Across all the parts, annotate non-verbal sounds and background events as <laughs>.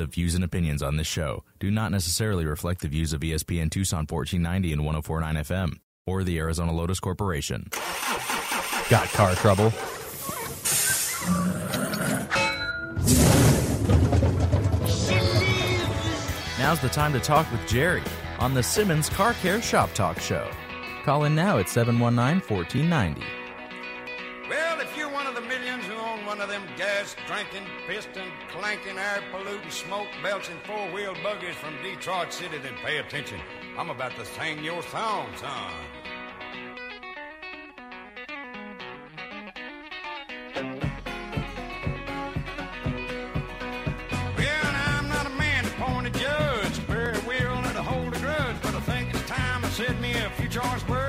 The views and opinions on this show do not necessarily reflect the views of ESPN Tucson 1490 and 1049 FM or the Arizona Lotus Corporation. Got car trouble? Now's the time to talk with Jerry on the Simmons Car Care Shop Talk Show. Call in now at 719 1490. Them gas drinking, piston clanking, air polluting, smoke belching four wheel buggies from Detroit City, then pay attention. I'm about to sing your song, son. Well,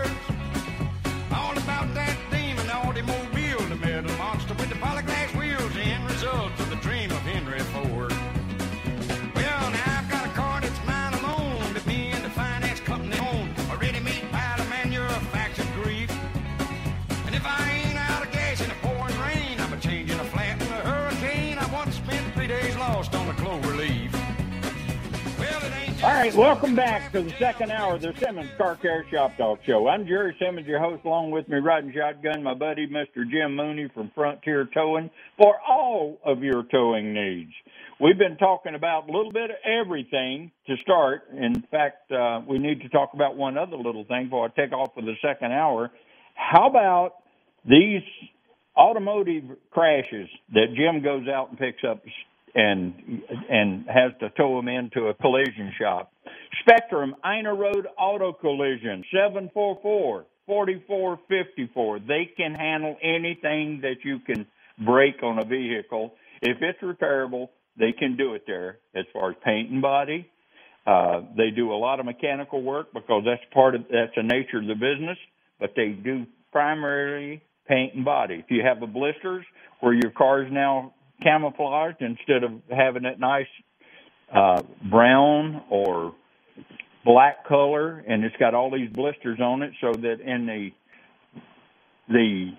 right, welcome back to the second hour of the Simmons Car Care Shop Talk Show. I'm Jerry Simmons, your host, along with me riding shotgun, my buddy Mr. Jim Mooney from Frontier Towing for all of your towing needs. We've been talking about a little bit of everything to start. In fact, uh, we need to talk about one other little thing before I take off for the second hour. How about these automotive crashes that Jim goes out and picks up and and has to tow them into a collision shop. Spectrum Ina Road Auto Collision 744 4454. They can handle anything that you can break on a vehicle. If it's repairable, they can do it there as far as paint and body. Uh, they do a lot of mechanical work because that's part of that's the nature of the business, but they do primarily paint and body. If you have the blisters where your car is now camouflaged instead of having that nice uh, brown or black color, and it's got all these blisters on it, so that in the the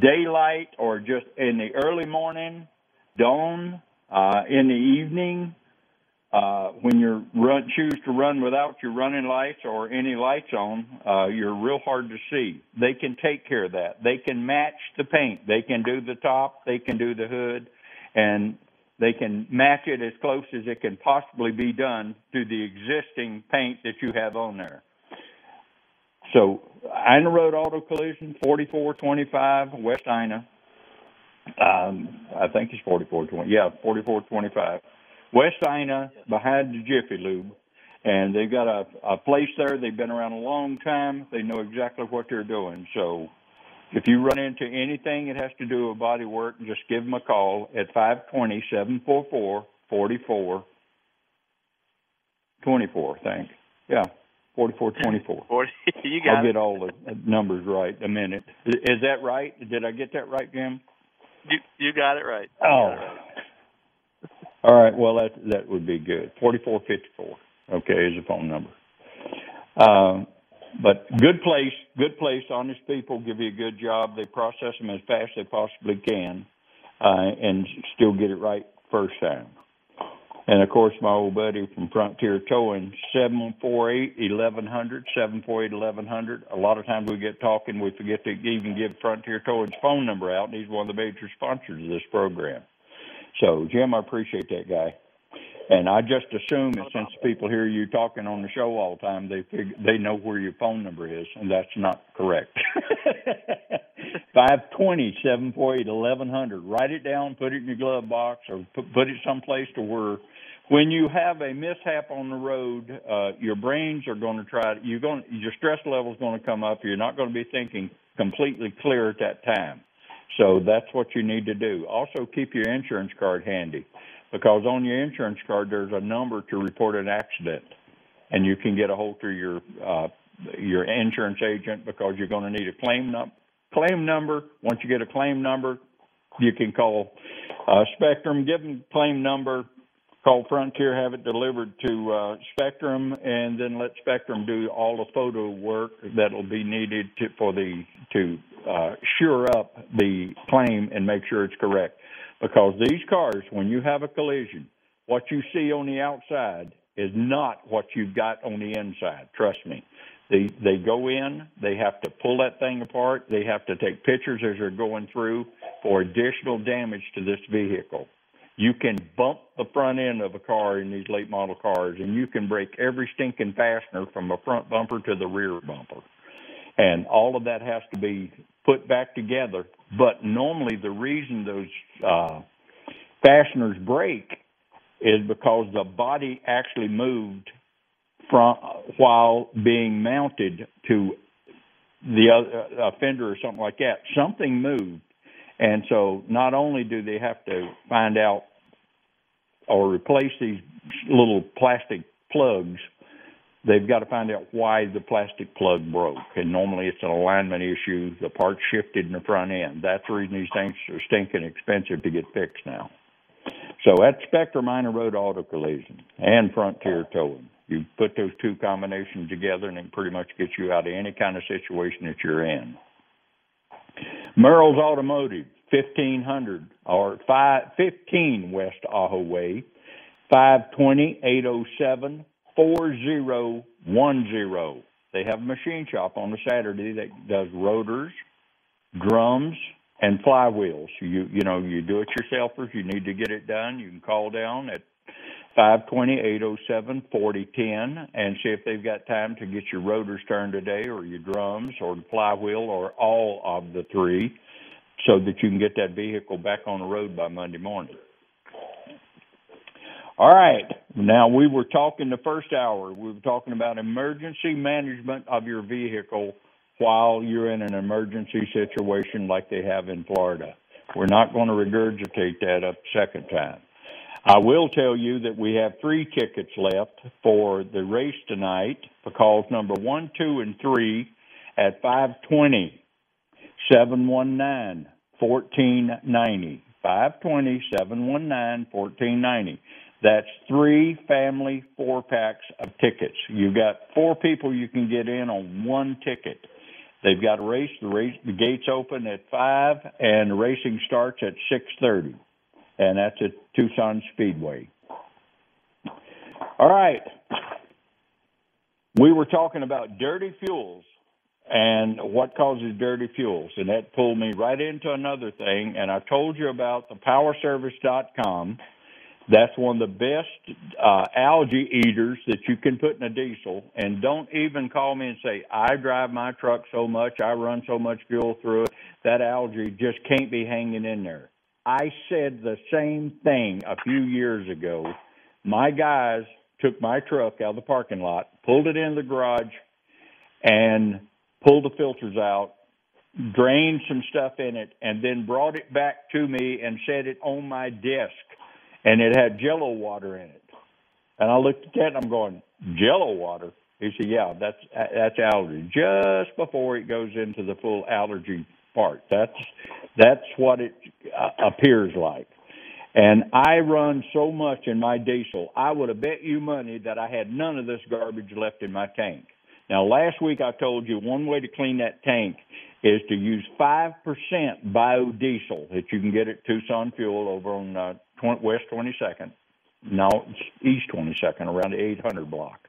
daylight or just in the early morning, dawn, uh, in the evening, uh, when you run choose to run without your running lights or any lights on, uh, you're real hard to see. They can take care of that. They can match the paint. They can do the top. They can do the hood, and they can match it as close as it can possibly be done to the existing paint that you have on there. So, Ina Road Auto Collision, 4425 West Ina. Um, I think it's 4420. Yeah, 4425. West Ina behind the Jiffy Lube. And they've got a, a place there. They've been around a long time. They know exactly what they're doing. So if you run into anything that has to do with body work, just give them a call at 520 744 4424, I think. Yeah, 4424. <laughs> Forty. you got I'll it. get all the numbers right in a minute. Is that right? Did I get that right, Jim? You you got it right. You Oh. it right. All right. Well, that that would be good. Forty-four fifty-four. Okay, is the phone number. Um, but good place, good place. Honest people give you a good job. They process them as fast as they possibly can, uh, and still get it right first time. And of course, my old buddy from Frontier Towing, seven four eight eleven hundred, seven four eight eleven hundred. A lot of times we get talking, we forget to even give Frontier Towing's phone number out, and he's one of the major sponsors of this program. So, Jim, I appreciate that guy. And I just assume that since people hear you talking on the show all the time, they fig- they know where your phone number is, and that's not correct. <laughs> Five twenty seven four eight eleven hundred. Write it down, put it in your glove box, or put, put it someplace to where, when you have a mishap on the road, uh, your brains are going to try. To, you're going. Your stress level is going to come up. You're not going to be thinking completely clear at that time. So that's what you need to do. Also, keep your insurance card handy because on your insurance card there's a number to report an accident, and you can get a hold through your uh, your insurance agent because you're going to need a claim num- claim number. Once you get a claim number, you can call uh, Spectrum, give them claim number, call Frontier, have it delivered to uh, Spectrum, and then let Spectrum do all the photo work that'll be needed to, for the to uh, sure up the claim and make sure it's correct. Because these cars, when you have a collision, what you see on the outside is not what you've got on the inside. Trust me. They they go in, they have to pull that thing apart, they have to take pictures as they're going through for additional damage to this vehicle. You can bump the front end of a car in these late model cars and you can break every stinking fastener from the front bumper to the rear bumper. And all of that has to be put back together. But normally the reason those uh, fasteners break is because the body actually moved from while being mounted to the other uh, fender or something like that. Something moved, and so not only do they have to find out or replace these little plastic plugs, they've got to find out why the plastic plug broke. And normally it's an alignment issue. The part shifted in the front end. That's the reason these things are stinking expensive to get fixed now. So at Spectrum Ina Road Auto Collision and Frontier Towing, you put those two combinations together and it pretty much gets you out of any kind of situation that you're in. Merle's Automotive, 1500 or 5, 15 West Ajo Way, 520 807 4010. They have a machine shop on a Saturday that does rotors, drums, and flywheels. You you know you do it yourselfers. You need to get it done. You can call down at 520-807-4010 and see if they've got time to get your rotors turned today or your drums or the flywheel or all of the three so that you can get that vehicle back on the road by Monday morning. All right. Now we were talking the first hour. We were talking about emergency management of your vehicle while you're in an emergency situation like they have in Florida. We're not going to regurgitate that a second time. I will tell you that we have three tickets left for the race tonight calls number one, two, and three at 520 719 1490. 520 719 1490. That's three family four packs of tickets. You've got four people you can get in on one ticket. They've got a race. The race the gates open at five, and the racing starts at six thirty, and that's at Tucson Speedway. All right, we were talking about dirty fuels and what causes dirty fuels, and that pulled me right into another thing. And I told you about the PowerService.com. That's one of the best uh, algae eaters that you can put in a diesel. And don't even call me and say, I drive my truck so much, I run so much fuel through it, that algae just can't be hanging in there. I said the same thing a few years ago. My guys took my truck out of the parking lot, pulled it in the garage, and pulled the filters out, drained some stuff in it, and then brought it back to me and set it on my desk. And it had jello water in it. And I looked at that and I'm going, jello water? He said, yeah, that's, that's algae. Just before it goes into the full algae part. That's, that's what it uh, appears like. And I run so much in my diesel, I would have bet you money that I had none of this garbage left in my tank. Now, last week I told you one way to clean that tank is to use 5% biodiesel that you can get at Tucson Fuel over on uh, 20, West 22nd. No, East 22nd, around the 800 block.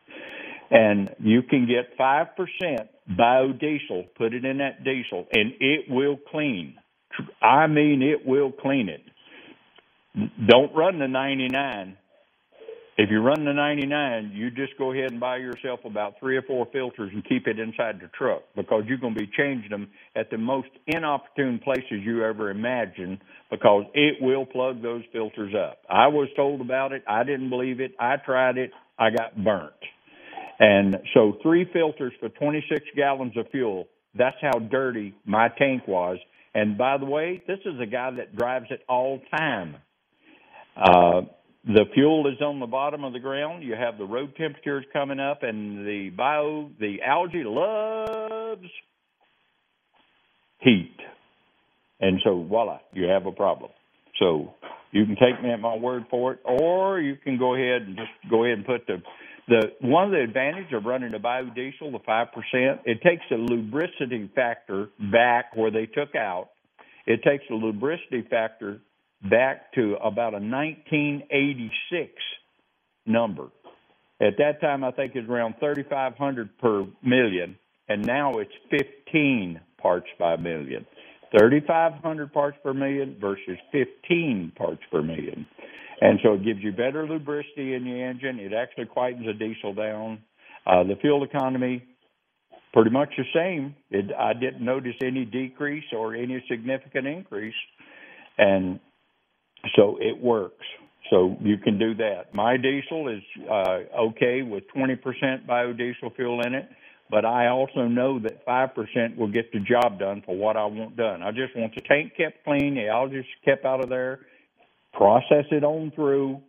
And you can get 5% biodiesel, put it in that diesel, and it will clean. I mean, it will clean it. Don't run the 99 if you run the 99, you just go ahead and buy yourself about three or four filters and keep it inside the truck because you're going to be changing them at the most inopportune places you ever imagine because it will plug those filters up. I was told about it. I didn't believe it. I tried it. I got burnt. And so three filters for 26 gallons of fuel. That's how dirty my tank was. And by the way, this is a guy that drives it all time. Uh, the fuel is on the bottom of the ground. You have the road temperatures coming up, and the bio, the algae loves heat. And so, voila, you have a problem. So you can take me at my word for it, or you can go ahead and just go ahead and put the the one of the advantages of running a biodiesel, the five percent, it takes the lubricity factor back where they took out. It takes the lubricity factor back to about a 1986 number. At that time, I think it's around 3,500 per million, and now it's 15 parts by million. 3,500 parts per million versus 15 parts per million. And so it gives you better lubricity in the engine. It actually quietens the diesel down. Uh, the fuel economy, pretty much the same. It, I didn't notice any decrease or any significant increase. And so it works. So you can do that. My diesel is uh, okay with 20% biodiesel fuel in it, but I also know that 5% will get the job done for what I want done. I just want the tank kept clean, the algae kept out of there, process it on through,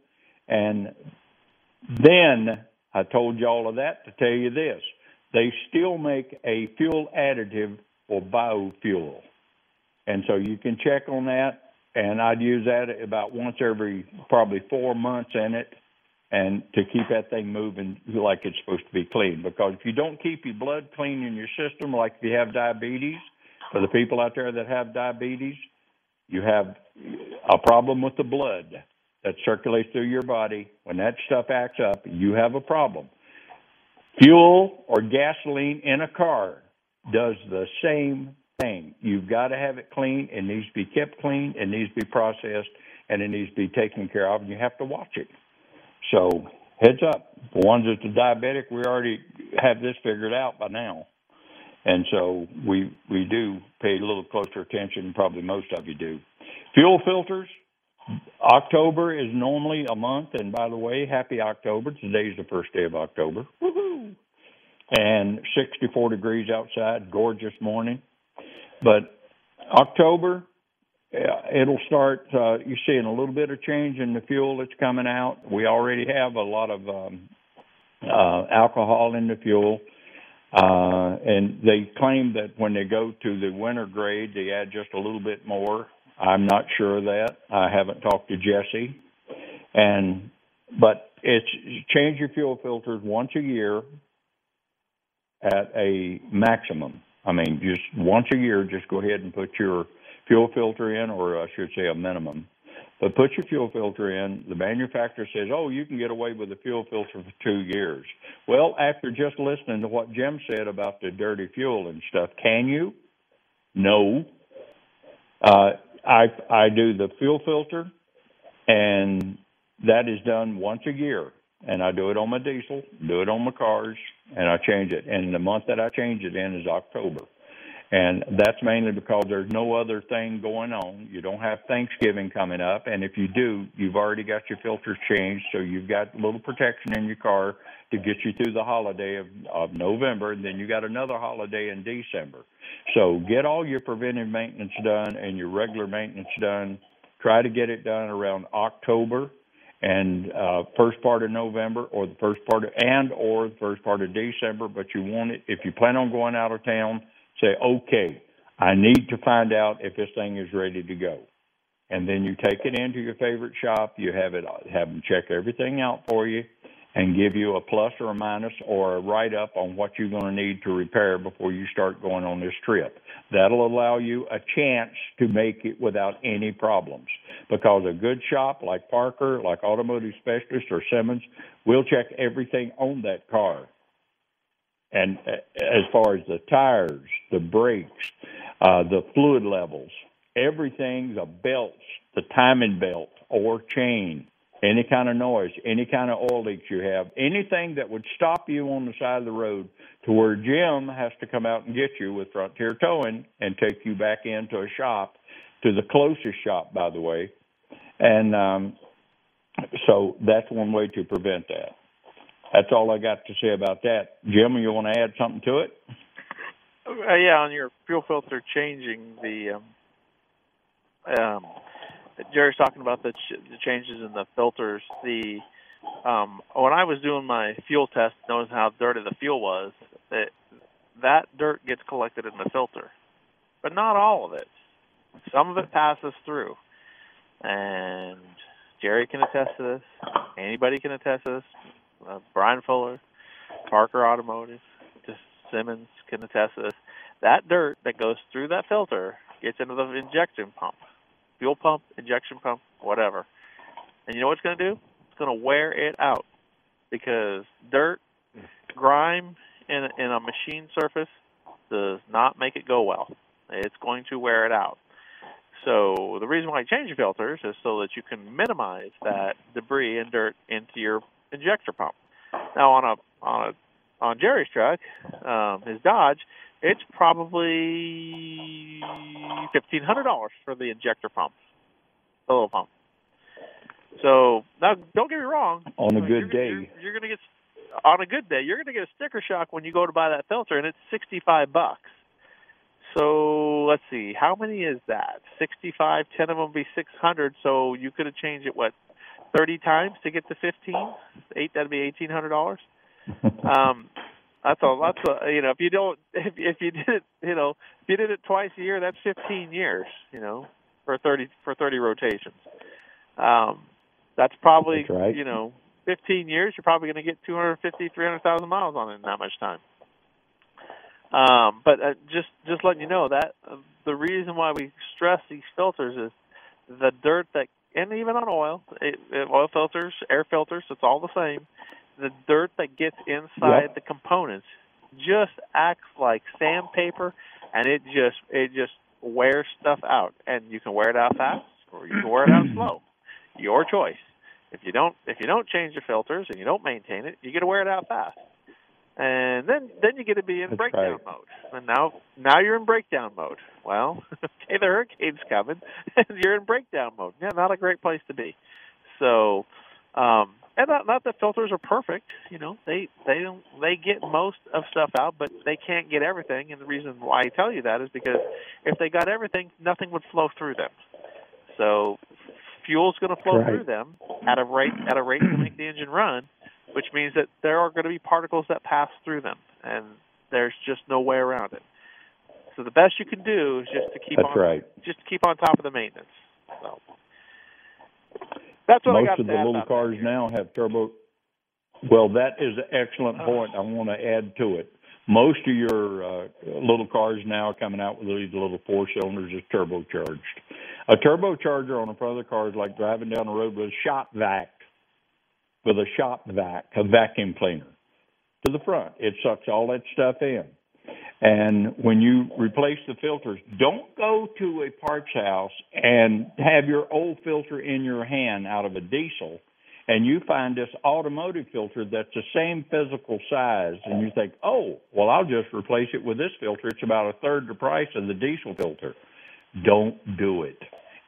and then I told you all of that to tell you this. They still make a fuel additive for biofuel. And so you can check on that and I'd use that about once every probably four months in it, and to keep that thing moving like it's supposed to be clean. Because if you don't keep your blood clean in your system, like if you have diabetes, for the people out there that have diabetes, you have a problem with the blood that circulates through your body. When that stuff acts up, you have a problem. Fuel or gasoline in a car does the same thing. You've got to have it clean. It needs to be kept clean. It needs to be processed, and it needs to be taken care of. And you have to watch it. So heads up. The ones that's a diabetic, we already have this figured out by now. And so we we do pay a little closer attention probably most of you do. Fuel filters. October is normally a month, and by the way, happy October. Today's the first day of October. Woohoo! And 64 degrees outside, gorgeous morning. But October, it'll start. Uh, you're seeing a little bit of change in the fuel that's coming out. We already have a lot of um, uh, alcohol in the fuel. Uh, and they claim that when they go to the winter grade, they add just a little bit more. I'm not sure of that. I haven't talked to Jesse. And but it's change your fuel filters once a year at a maximum. I mean, just once a year, just go ahead and put your fuel filter in, or I should say a minimum. But put your fuel filter in. The manufacturer says, oh, you can get away with the fuel filter for two years. Well, after just listening to what Jim said about the dirty fuel and stuff, can you? No. Uh, I I do the fuel filter, and that is done once a year and I do it on my diesel, do it on my cars, and I change it. And the month that I change it in is October. And that's mainly because there's no other thing going on. You don't have Thanksgiving coming up. And if you do, you've already got your filters changed. So you've got a little protection in your car to get you through the holiday of, of November. And then you got another holiday in December. So get all your preventive maintenance done and your regular maintenance done. Try to get it done around October and uh, first part of November or the first part of, and or the first part of December. But you want it if you plan on going out of town. Say, okay, I need to find out if this thing is ready to go, and then you take it into your favorite shop. You have it have them check everything out for you and give you a plus or a minus or a write up on what you're going to need to repair before you start going on this trip. That'll allow you a chance to make it without any problems because a good shop like Parker, like Automotive Specialist or Simmons will check everything on that car. And uh, as far as the tires, the brakes, uh, the fluid levels, everything, the belts, the timing belt or chain, any kind of noise, any kind of oil leaks you have, anything that would stop you on the side of the road to where Jim has to come out and get you with Frontier Towing and take you back into a shop, to the closest shop, by the way. And um, so that's one way to prevent that. That's all I got to say about that. Jim, you want to add something to it? Uh, yeah, on your fuel filter changing the um, um, Jerry's talking about the, ch- the changes in the filters. The um, when I was doing my fuel test, knowing how dirty the fuel was, it, that dirt gets collected in the filter, but not all of it. Some of it passes through, and Jerry can attest to this. Anybody can attest to this. Uh, Brian Fuller, Parker Automotive, just Simmons can attest to this. That dirt that goes through that filter gets into the injection pump fuel pump, injection pump, whatever. And you know what it's going to do? It's going to wear it out. because dirt, grime in in a machine surface does not make it go well. It's going to wear it out. So the reason why you change filters is so that you can minimize that debris and dirt into your injector pump. Now on a on a on Jerry's truck, um, his Dodge, it's probably fifteen hundred dollars for the injector pump, the little pump. So now, don't get me wrong. On a you're, good day. you're, you're going to get on a good day. You're going to get a sticker shock when you go to buy that filter, and it's sixty-five bucks. So let's see, how many is that? Sixty-five. Ten of them would be six hundred. So you could have changed it what, thirty times to get to fifteen? Eight. That'd be eighteen hundred dollars. Um, that's a that's a you know if you don't if if you did it you know if you did it twice a year that's fifteen years you know for thirty for thirty rotations. Um, that's probably That's right. you know 15 years you're probably going to get 250 300,000 miles on it in that much time. Um, but uh, just just letting you know that uh, the reason why we stress these filters is the dirt that and even on oil, it, it, oil filters, air filters, it's all the same. The dirt that gets inside Yep. the components just acts like sandpaper, and it just it just wears stuff out, and you can wear it out fast or you can wear it out <clears throat> slow. Your choice. If you don't if you don't change your filters and you don't maintain it, you get to wear it out fast. And then then you get to be in That's breakdown right. mode. And now now you're in breakdown mode. Well, <laughs> okay, the hurricane's coming and <laughs> you're in breakdown mode. Yeah, not a great place to be. So um and not not that filters are perfect, you know. They they don't they get most of stuff out, but they can't get everything and the reason why I tell you that is because if they got everything, nothing would flow through them. So fuel's going to flow Right. through them at a rate at a rate to make the engine run, which means that there are going to be particles that pass through them, and there's just no way around it. So the best you can do is just to keep That's on right. just to keep on top of the maintenance. So that's what I Most got of the little cars here. now have turbo. Well, that is an excellent point. I want to add to it. Most of your uh, little cars now are coming out with these little four cylinders is turbocharged. A turbocharger on a front of the car is like driving down the road with a shop vac, with a shop vac, a vacuum cleaner to the front. It sucks all that stuff in. And when you replace the filters, don't go to a parts house and have your old filter in your hand out of a diesel and you find this automotive filter that's the same physical size and you think, oh, well, I'll just replace it with this filter. It's about a third the price of the diesel filter. Don't do it.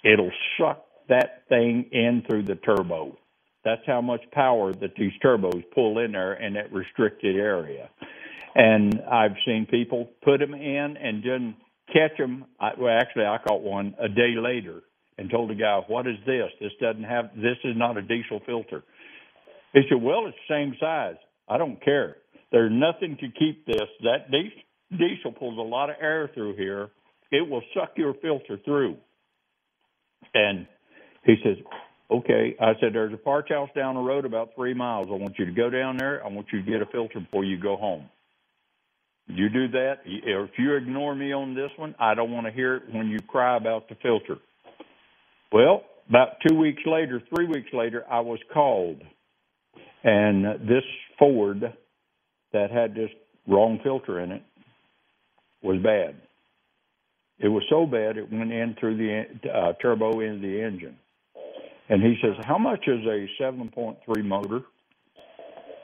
It'll suck that thing in through the turbo. That's how much power that these turbos pull in there in that restricted area. And I've seen people put them in and didn't catch them. I, well, actually, I caught one a day later and told the guy, "What is this? This doesn't have. This is not a diesel filter." He said, "Well, it's the same size. I don't care. There's nothing to keep this. That diesel, pulls a lot of air through here. It will suck your filter through." And he says, Okay. I said, There's a parts house down the road about three miles. I want you to go down there. I want you to get a filter before you go home. You do that. If you ignore me on this one, I don't want to hear it when you cry about the filter. Well, about two weeks later, three weeks later, I was called. And this Ford that had this wrong filter in it was bad. It was so bad it went in through the uh, turbo into the engine. And he says, How much is a 7.3 motor?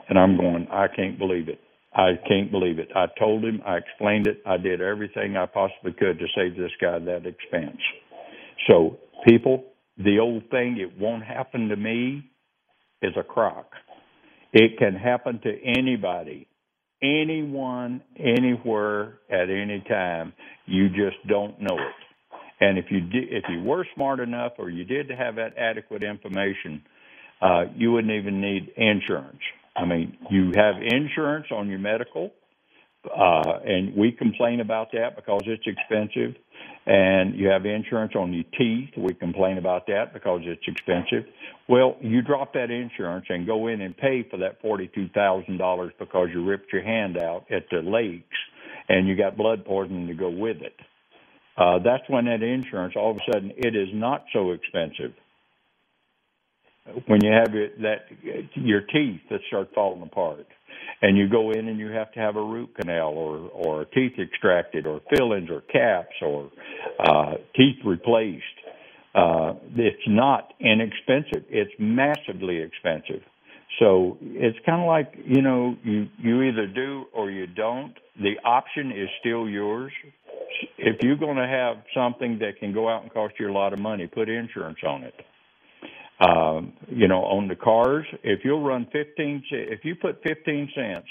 And I'm going, I can't believe it. I can't believe it. I told him, I explained it, I did everything I possibly could to save this guy that expense. So, people, the old thing, it won't happen to me, is a crock. It can happen to anybody, anyone, anywhere, at any time. You just don't know it. And if you did, if you were smart enough, or you did have that adequate information, uh, you wouldn't even need insurance. I mean, you have insurance on your medical, uh, and we complain about that because it's expensive. And you have insurance on your teeth. We complain about that because it's expensive. Well, you drop that insurance and go in and pay for that forty-two thousand dollars because you ripped your hand out at the lakes, and you got blood poisoning to go with it. Uh, that's when that insurance all of a sudden it is not so expensive. When you have your, that your teeth that start falling apart, and you go in and you have to have a root canal or or teeth extracted or fillings or caps or uh, teeth replaced. Uh, it's not inexpensive. It's massively expensive. So it's kind of like you know you you either do or you don't. The option is still yours. If you're going to have something that can go out and cost you a lot of money, put insurance on it. Um, you know, on the cars, if you'll run 15, if you put 15 cents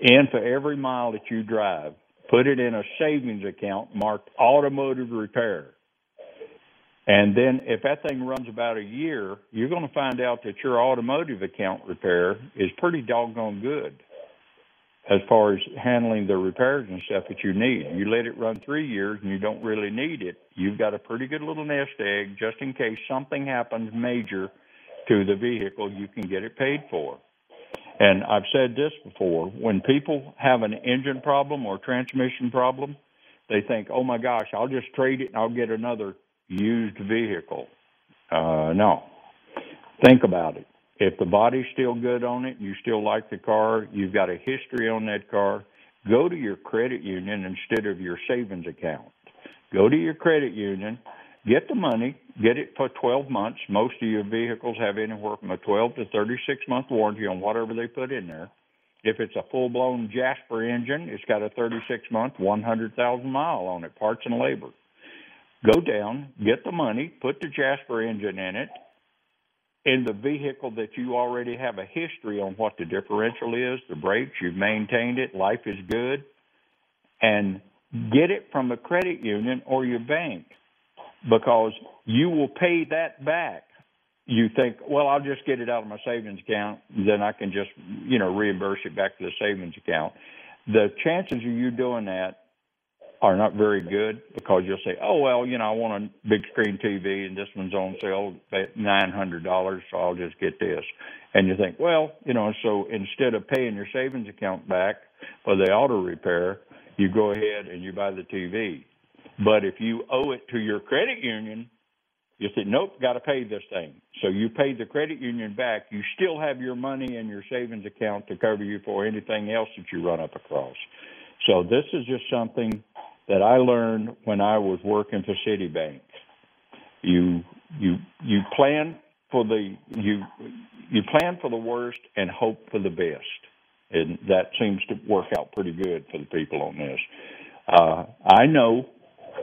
in for every mile that you drive, put it in a savings account marked automotive repair. And then if that thing runs about a year, you're going to find out that your automotive account repair is pretty doggone good as far as handling the repairs and stuff that you need. You let it run three years and you don't really need it, you've got a pretty good little nest egg just in case something happens major to the vehicle, you can get it paid for. And I've said this before when people have an engine problem or transmission problem, they think, oh my gosh, I'll just trade it and I'll get another used vehicle. Uh, no. Think about it. If the body's still good on it, you still like the car, you've got a history on that car, go to your credit union instead of your savings account. Go to your credit union, get the money, get it for 12 months. Most of your vehicles have anywhere from a 12 to 36 month warranty on whatever they put in there. If it's a full blown Jasper engine, it's got a 36 month, 100,000 mile on it, parts and labor. Go down, get the money, put the Jasper engine in it, in the vehicle that you already have a history on what the differential is, the brakes, you've maintained it, life is good, and get it from a credit union or your bank because you will pay that back. You think, well, I'll just get it out of my savings account, then I can just, you know, reimburse it back to the savings account. The chances of you doing that are not very good because you'll say, "Oh well, you know, I want a big screen TV and this one's on sale at nine hundred dollars, so I'll just get this." And you think, well, you know, so instead of paying your savings account back for the auto repair, you go ahead and you buy the TV. But if you owe it to your credit union, you say, nope, got to pay this thing. So you pay the credit union back. You still have your money in your savings account to cover you for anything else that you run up across. So this is just something that I learned when I was working for Citibank. You you you plan for the you you plan for the worst and hope for the best, and that seems to work out pretty good for the people on this. Uh, I know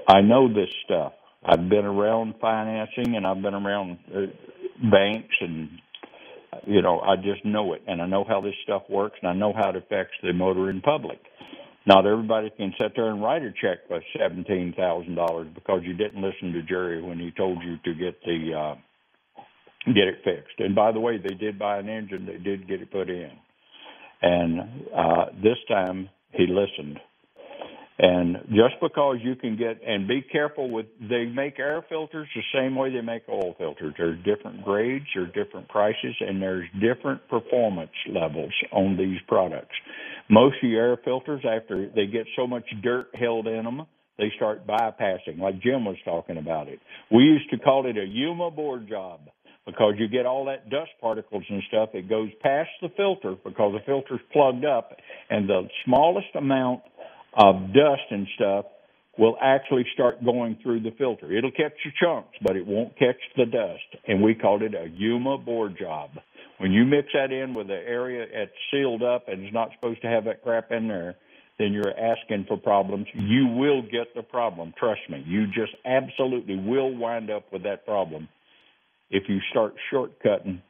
I know this stuff. I've been around financing and I've been around uh, banks and you know I just know it and I know how this stuff works and I know how it affects the motoring public. Not everybody can sit there and write a check for seventeen thousand dollars because you didn't listen to Jerry when he told you to get the uh, get it fixed. And by the way, they did buy an engine; they did get it put in. And uh, this time he listened. And just because you can get and be careful with they make air filters the same way they make oil filters. There's different grades, there's different prices, and there's different performance levels on these products. Most of your air filters, after they get so much dirt held in them, they start bypassing, like Jim was talking about it. We used to call it a Yuma board job because you get all that dust particles and stuff. It goes past the filter because the filter's plugged up, and the smallest amount of dust and stuff will actually start going through the filter. It'll catch your chunks, but it won't catch the dust. And we called it a Yuma board job. When you mix that in with the area that's sealed up and is not supposed to have that crap in there, then you're asking for problems. You will get the problem. Trust me. You just absolutely will wind up with that problem if you start shortcutting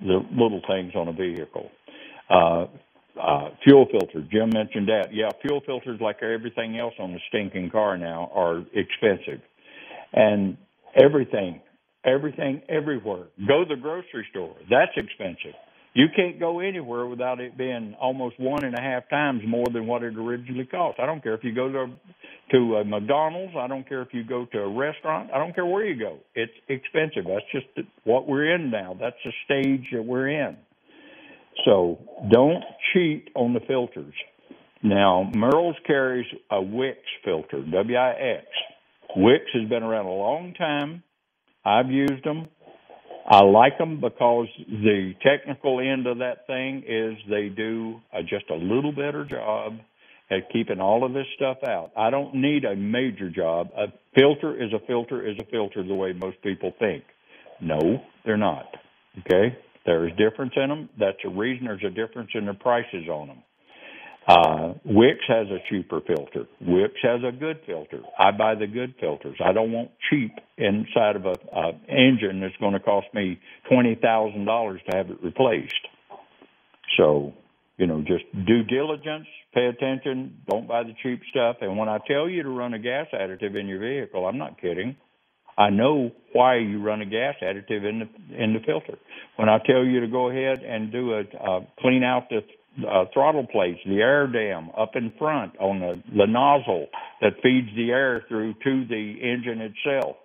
the little things on a vehicle. Uh, uh, fuel filter. Jim mentioned that. Yeah, fuel filters, like everything else on the stinking car now, are expensive. And everything, everything, everywhere. Go to the grocery store. That's expensive. You can't go anywhere without it being almost one and a half times more than what it originally cost. I don't care if you go to to a McDonald's. I don't care if you go to a restaurant. I don't care where you go. It's expensive. That's just what we're in now. That's the stage that we're in. So don't cheat on the filters. Now, Merle's carries a Wix filter, W I X. Wix has been around a long time. I've used them. I like them because the technical end of that thing is they do a, just a little better job at keeping all of this stuff out. I don't need a major job. A filter is a filter is a filter the way most people think. No, they're not. Okay? There's difference in them. That's a reason there's a difference in the prices on them. Uh, Wix has a cheaper filter. Wix has a good filter. I buy the good filters. I don't want cheap inside of a, a engine that's going to cost me twenty thousand dollars to have it replaced. So, you know, just due diligence, pay attention, don't buy the cheap stuff. And when I tell you to run a gas additive in your vehicle, I'm not kidding. I know why you run a gas additive in the in the filter. When I tell you to go ahead and do a uh, clean out the uh, throttle plates, the air dam up in front on the, the nozzle that feeds the air through to the engine itself.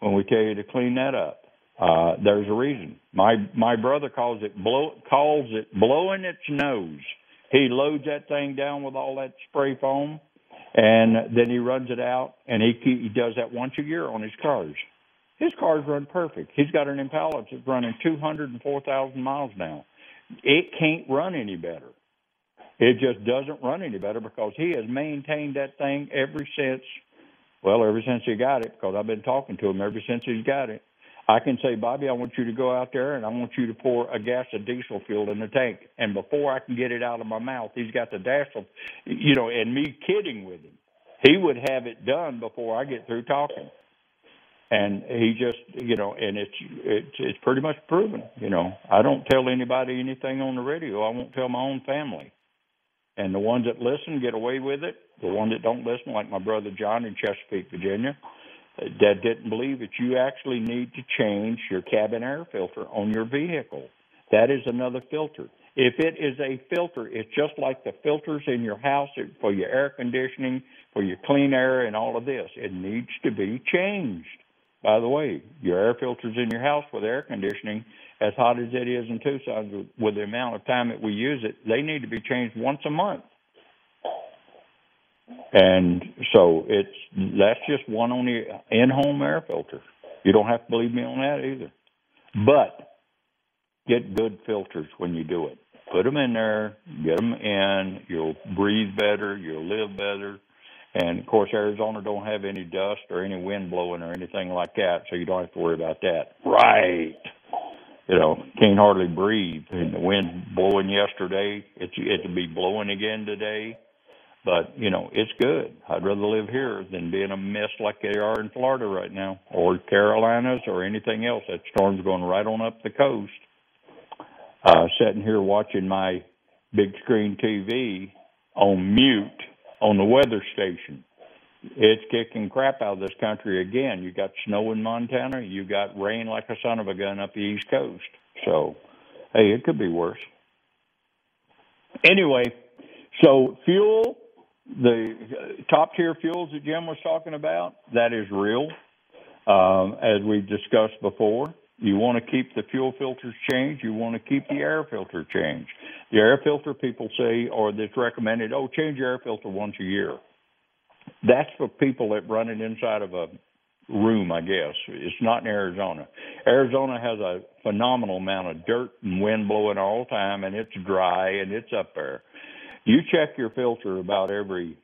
When we tell you to clean that up, uh, there's a reason. My my brother calls it blow calls it blowing its nose. He loads that thing down with all that spray foam, and then he runs it out, and he he does that once a year on his cars. His cars run perfect. He's got an Impala that's running 204,000 miles now it can't run any better. It just doesn't run any better because he has maintained that thing ever since, well, ever since he got it, because I've been talking to him ever since he's got it. I can say, Bobby, I want you to go out there and I want you to pour a gas of diesel fuel in the tank. And before I can get it out of my mouth, he's got the diesel, you know, and me kidding with him. He would have it done before I get through talking. And he just you know and it's it's it's pretty much proven you know. I don't tell anybody anything on the radio. I won't tell my own family. And the ones that listen get away with it. The ones that don't listen like my brother john in chesapeake virginia that didn't believe that you actually need to change your cabin air filter on your vehicle. That is another filter. If it is a filter it's just like the filters in your house for your air conditioning for your clean air and all of this. It needs to be changed. By the way, your air filters in your house with air conditioning, as hot as it is in Tucson, with the amount of time that we use it, they need to be changed once a month. And so it's that's just one on the in-home air filter. You don't have to believe me on that either. But get good filters when you do it. Put them in there, get them in. You'll breathe better. You'll live better. And of course, Arizona don't have any dust or any wind blowing or anything like that, so you don't have to worry about that. Right. You know, can't hardly breathe. And the wind blowing yesterday, it's it'll be blowing again today. But you know, it's good. I'd rather live here than be in a mess like they are in Florida right now, or Carolinas, or anything else. That storm's going right on up the coast. Uh, sitting here watching my big screen TV on mute on the weather station. It's kicking crap out of this country again. You got snow in Montana. You got rain like a son of a gun up the East Coast. So, hey, it could be worse. Anyway, so fuel, the top tier fuels that Jim was talking about, that is real. Um, as we've discussed before, you want to keep the fuel filters changed. You want to keep the air filter changed. The air filter people say, or that's recommended, oh, change your air filter once a year. That's for people that run it inside of a room, I guess. It's not in Arizona. Arizona has a phenomenal amount of dirt and wind blowing all the time, and it's dry and it's up there. You check your filter about every,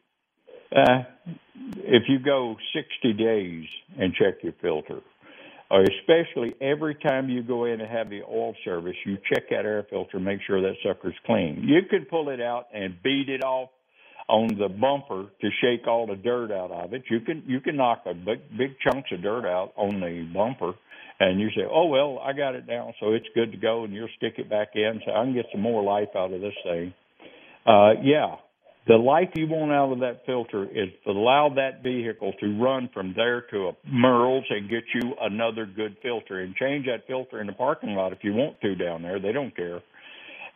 uh, if you go 60 days and check your filter, or especially every time you go in and have the oil service, you check that air filter, make sure that sucker's clean. You can pull it out and beat it off on the bumper to shake all the dirt out of it. You can you can knock a big big chunks of dirt out on the bumper, and you say, "Oh well, I got it now, so it's good to go," and you'll stick it back in, so I can get some more life out of this thing. Uh, yeah, the life you want out of that filter is allow that vehicle to run from there to a Merle's and get you another good filter and change that filter in the parking lot if you want to down there. They don't care.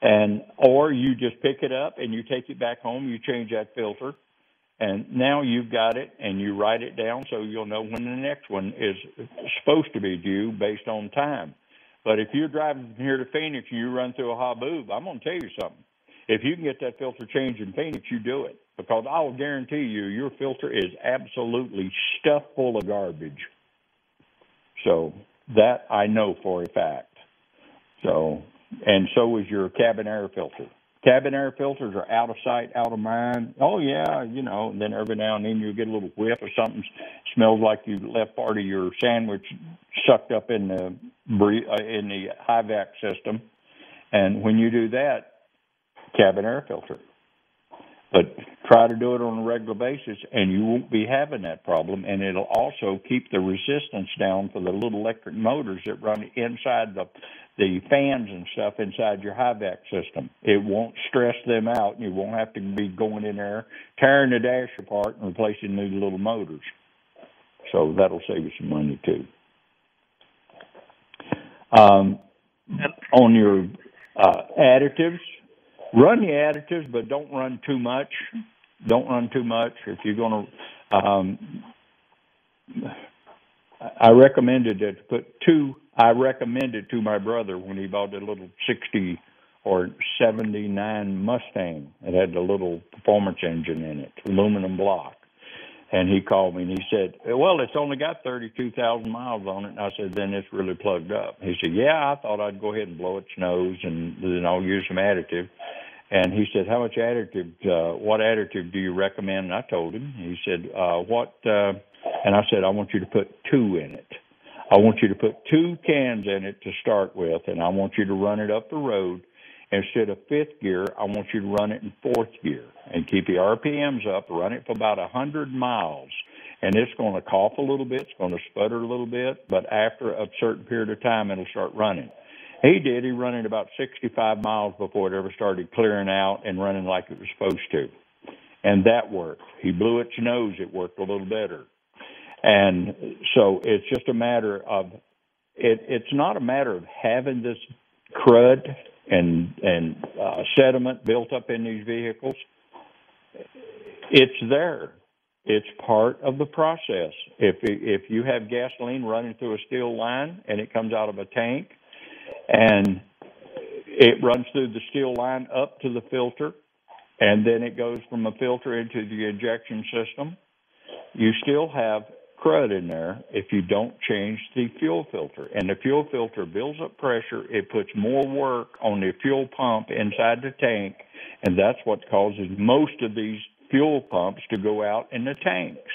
And or you just pick it up and you take it back home, you change that filter, and now you've got it and you write it down so you'll know when the next one is supposed to be due based on time. But if you're driving from here to Phoenix and you run through a haboob, I'm to tell you something if you can get that filter changed in Phoenix, you do it because I'll guarantee you your filter is absolutely stuffed full of garbage. So that I know for a fact. So, and so is your cabin air filter. Cabin air filters are out of sight, out of mind. Oh yeah, you know. And then every now and then you get a little whiff of something smells like you left part of your sandwich sucked up in the uh, in the high vac system. And when you do that, cabin air filter. But try to do it on a regular basis, and you won't be having that problem. And it'll also keep the resistance down for the little electric motors that run inside the the fans and stuff inside your high vac system. It won't stress them out, and you won't have to be going in there tearing the dash apart and replacing new little motors. So that'll save you some money too. Um, on your uh, additives, run the additives, but don't run too much. Don't run too much. If you're going to, um, I recommended to put two I recommended to my brother when he bought a little 60 or 79 Mustang. It had a little performance engine in it, aluminum block. And he called me and he said, Well, it's only got 32,000 miles on it. And I said, Then it's really plugged up. He said, Yeah, I thought I'd go ahead and blow its nose and then I'll use some additive. And he said, How much additive, uh, what additive do you recommend? And I told him. He said, uh, What, uh, and I said, I want you to put two in it. I want you to put two cans in it to start with, and I want you to run it up the road. Instead of fifth gear, I want you to run it in fourth gear and keep the RPMs up. Run it for about a hundred miles, and it's going to cough a little bit. It's going to sputter a little bit, but after a certain period of time, it'll start running. He did. He run it about 65 miles before it ever started clearing out and running like it was supposed to, and that worked. He blew its nose. It worked a little better. And so it's just a matter of it. It's not a matter of having this crud and and uh, sediment built up in these vehicles. It's there. It's part of the process. If if you have gasoline running through a steel line and it comes out of a tank, and it runs through the steel line up to the filter, and then it goes from a filter into the injection system, you still have crud in there if you don't change the fuel filter. And the fuel filter builds up pressure, it puts more work on the fuel pump inside the tank, and that's what causes most of these fuel pumps to go out in the tanks.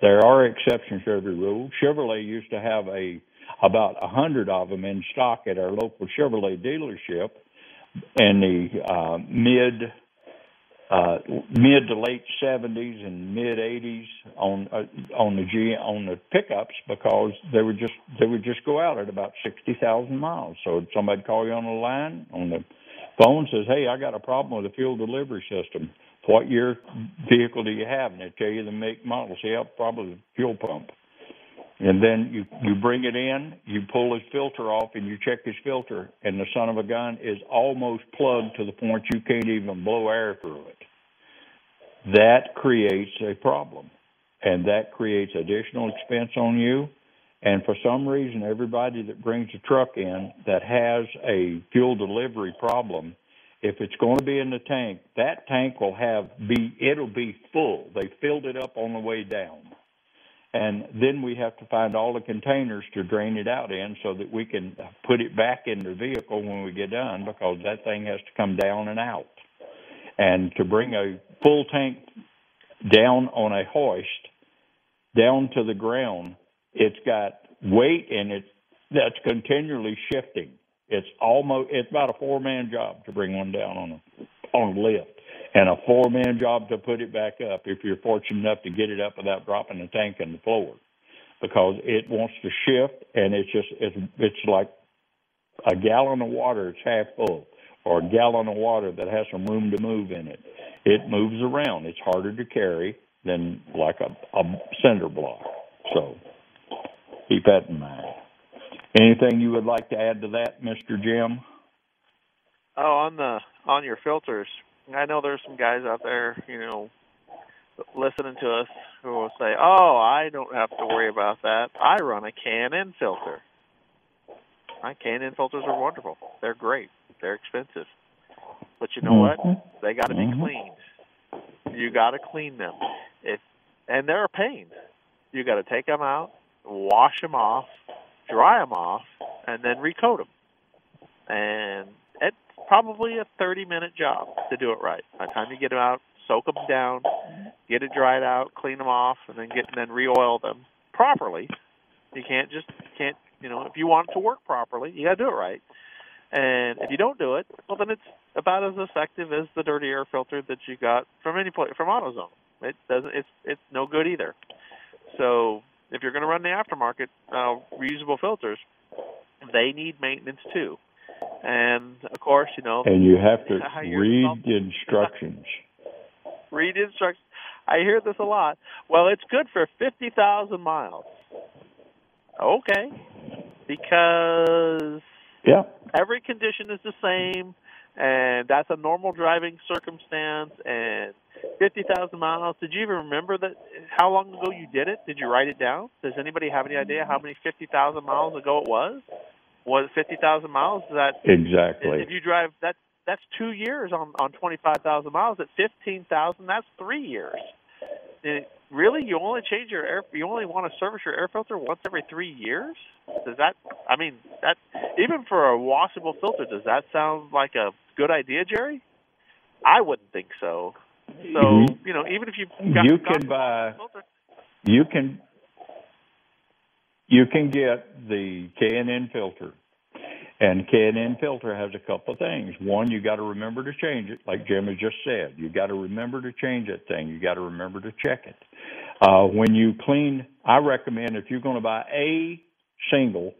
There are exceptions to every rule. Chevrolet used to have a about a hundred of them in stock at our local Chevrolet dealership in the uh, mid uh, mid to late 70s and mid 80s on uh, on the G on the pickups because they would just they would just go out at about 60,000 miles. So somebody call you on the line on the phone says, "Hey, I got a problem with the fuel delivery system. What year vehicle do you have?" And they tell you the make model. Say, "Yeah, probably the fuel pump." And then you you bring it in, you pull his filter off, and you check his filter, and the son of a gun is almost plugged to the point you can't even blow air through it. That creates a problem, and that creates additional expense on you. And for some reason, everybody that brings a truck in that has a fuel delivery problem, if it's going to be in the tank, that tank will have be it'll be full. They filled it up on the way down and then we have to find all the containers to drain it out in so that we can put it back in the vehicle when we get done because that thing has to come down and out. And to bring a full tank down on a hoist down to the ground, it's got weight in it that's continually shifting. It's almost it's about a four man job to bring one down on a on a lift and a four man job to put it back up if you're fortunate enough to get it up without dropping the tank in the floor because it wants to shift and it's just it's it's like a gallon of water it's half full or a gallon of water that has some room to move in it. It moves around. It's harder to carry than like a, a cinder block. So keep that in mind. Anything you would like to add to that mr jim? Oh on the on your filters I know there's some guys out there, you know, listening to us who will say, "Oh, I don't have to worry about that. I run a K&N filter." My K&N filters are wonderful. They're great. They're expensive, but you know mm-hmm. what? They got to mm-hmm. be cleaned. You got to clean them. If and they're a pain. You got to take them out, wash them off, dry them off, and then recoat them. And probably a 30 minute job to do it right. By the time you get them out, soak them down, get it dried out, clean them off, and then get and then re-oil them properly. You can't just can't you know if you want it to work properly, you got to do it right. And if you don't do it, well then it's about as effective as the dirty air filter that you got from any place from AutoZone. It doesn't. It's it's no good either. So if you're going to run the aftermarket uh, reusable filters, they need maintenance too. And of course, you know. And you have to <laughs> <laughs> read the instructions. read instructions. I hear this a lot. Well, it's good for fifty thousand miles. Okay, because yeah, every condition is the same, and that's a normal driving circumstance. And fifty thousand miles. Did you even remember that? How long ago you did it? Did you write it down? Does anybody have any idea how many fifty thousand miles ago it was? Was fifty thousand miles? Is that exactly? If you drive that, that's two years on on twenty five thousand miles. At fifteen thousand, that's three years. And really, you only change your air. You only want to service your air filter once every three years. Does that? I mean, that even for a washable filter, does that sound like a good idea, Jerry? I wouldn't think so. So Mhm. you know, even if you You can buy. You can. You can get the K and N filter, and K and N filter has a couple of things. One, you got to remember to change it, like Jim has just said. You got to remember to change that thing. You got to remember to check it. Uh, when you clean, I recommend if you're going to buy a single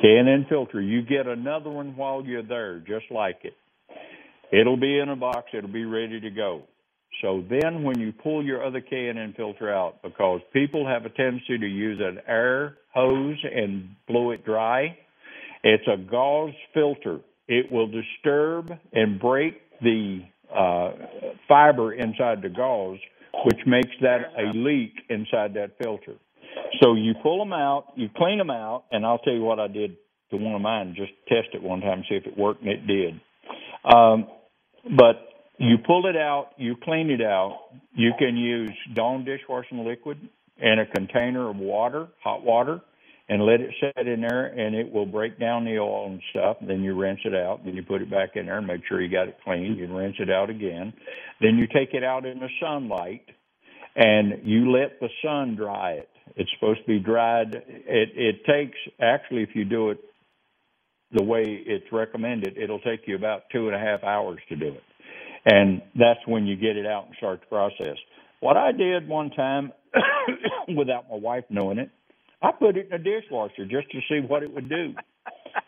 K and N filter, you get another one while you're there, just like it. It'll be in a box. It'll be ready to go. So then when you pull your other K&N filter out, because people have a tendency to use an air hose and blow it dry, it's a gauze filter. It will disturb and break the uh, fiber inside the gauze, which makes that a leak inside that filter. So you pull them out, you clean them out, and I'll tell you what I did to one of mine, just test it one time, see if it worked, and it did. Um, but you pull it out, you clean it out. You can use Dawn dishwashing liquid in a container of water, hot water, and let it set in there, and it will break down the oil and stuff. Then you rinse it out. Then you put it back in there and make sure you got it clean. You rinse it out again. Then you take it out in the sunlight, and you let the sun dry it. It's supposed to be dried. It it takes actually if you do it the way it's recommended, it'll take you about two and a half hours to do it. And that's when you get it out and start the process. What I did one time, <coughs> without my wife knowing it, I put it in a dishwasher just to see what it would do.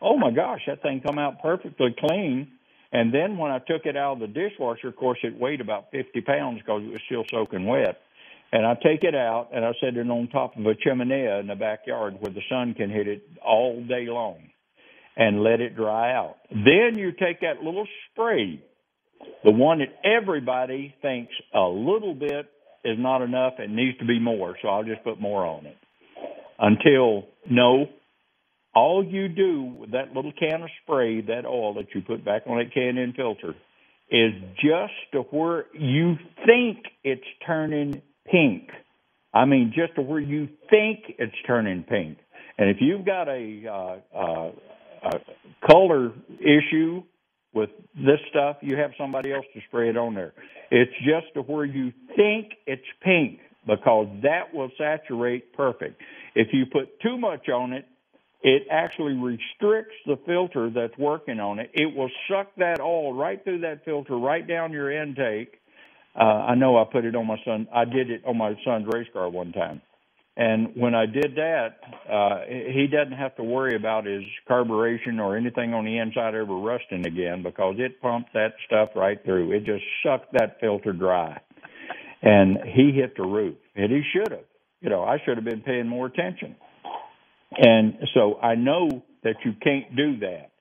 oh my gosh, that thing come out perfectly clean. And then when I took it out of the dishwasher, of course, it weighed about 50 pounds because it was still soaking wet. And I take it out and I set it on top of a chimney in the backyard where the sun can hit it all day long and let it dry out. Then you take that little spray, the one that everybody thinks a little bit is not enough and needs to be more, so I'll just put more on it. Until, no, all you do with that little can of spray, that oil that you put back on that K&N filter, is just to where you think it's turning pink. I mean, just to where you think it's turning pink. And if you've got a, uh, uh, a color issue with this stuff, you have somebody else to spray it on there. It's just to where you think it's pink because that will saturate perfect. If you put too much on it, it actually restricts the filter that's working on it. It will suck that oil right through that filter, right down your intake. Uh, I know I put it on my son. I did it on my son's race car one time. And when I did that, uh, he doesn't have to worry about his carburation or anything on the inside ever rusting again because it pumped that stuff right through. It just sucked that filter dry. And he hit the roof. And he should have. You know, I should have been paying more attention. And so I know that you can't do that.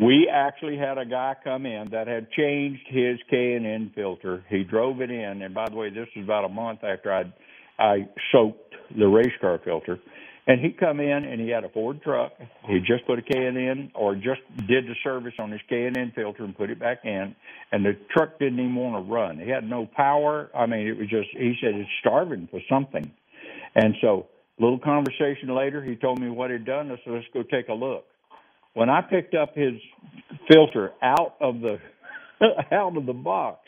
We actually had a guy come in that had changed his K and N filter. He drove it in, and by the way, this was about a month after I'd I soaked the race car filter. And he come in and he had a Ford truck. He just put a K and N or just did the service on his K and N filter and put it back in. And the truck didn't even want to run. He had no power. I mean, it was just. He said it's starving for something. And so little conversation later, he told me what he'd done. I said, let's go take a look. When I picked up his filter out of the <laughs> out of the box,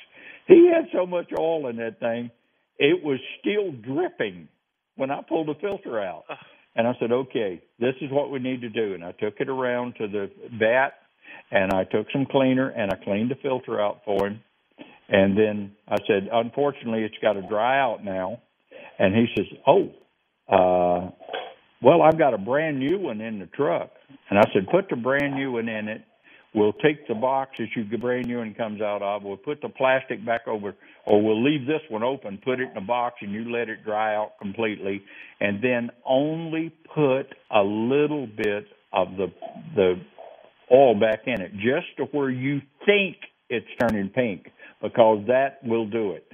he had so much oil in that thing, it was still dripping when I pulled the filter out. And I said, okay, this is what we need to do. And I took it around to the vat and I took some cleaner and I cleaned the filter out for him. And then I said, unfortunately, it's got to dry out now. And he says, oh, uh, well, I've got a brand new one in the truck. And I said, put the brand new one in it. We'll take the box that you brand new one comes out of. We'll put the plastic back over, or we'll leave this one open, put it in a box, and you let it dry out completely. And then only put a little bit of the the oil back in it, just to where you think it's turning pink, because that will do it.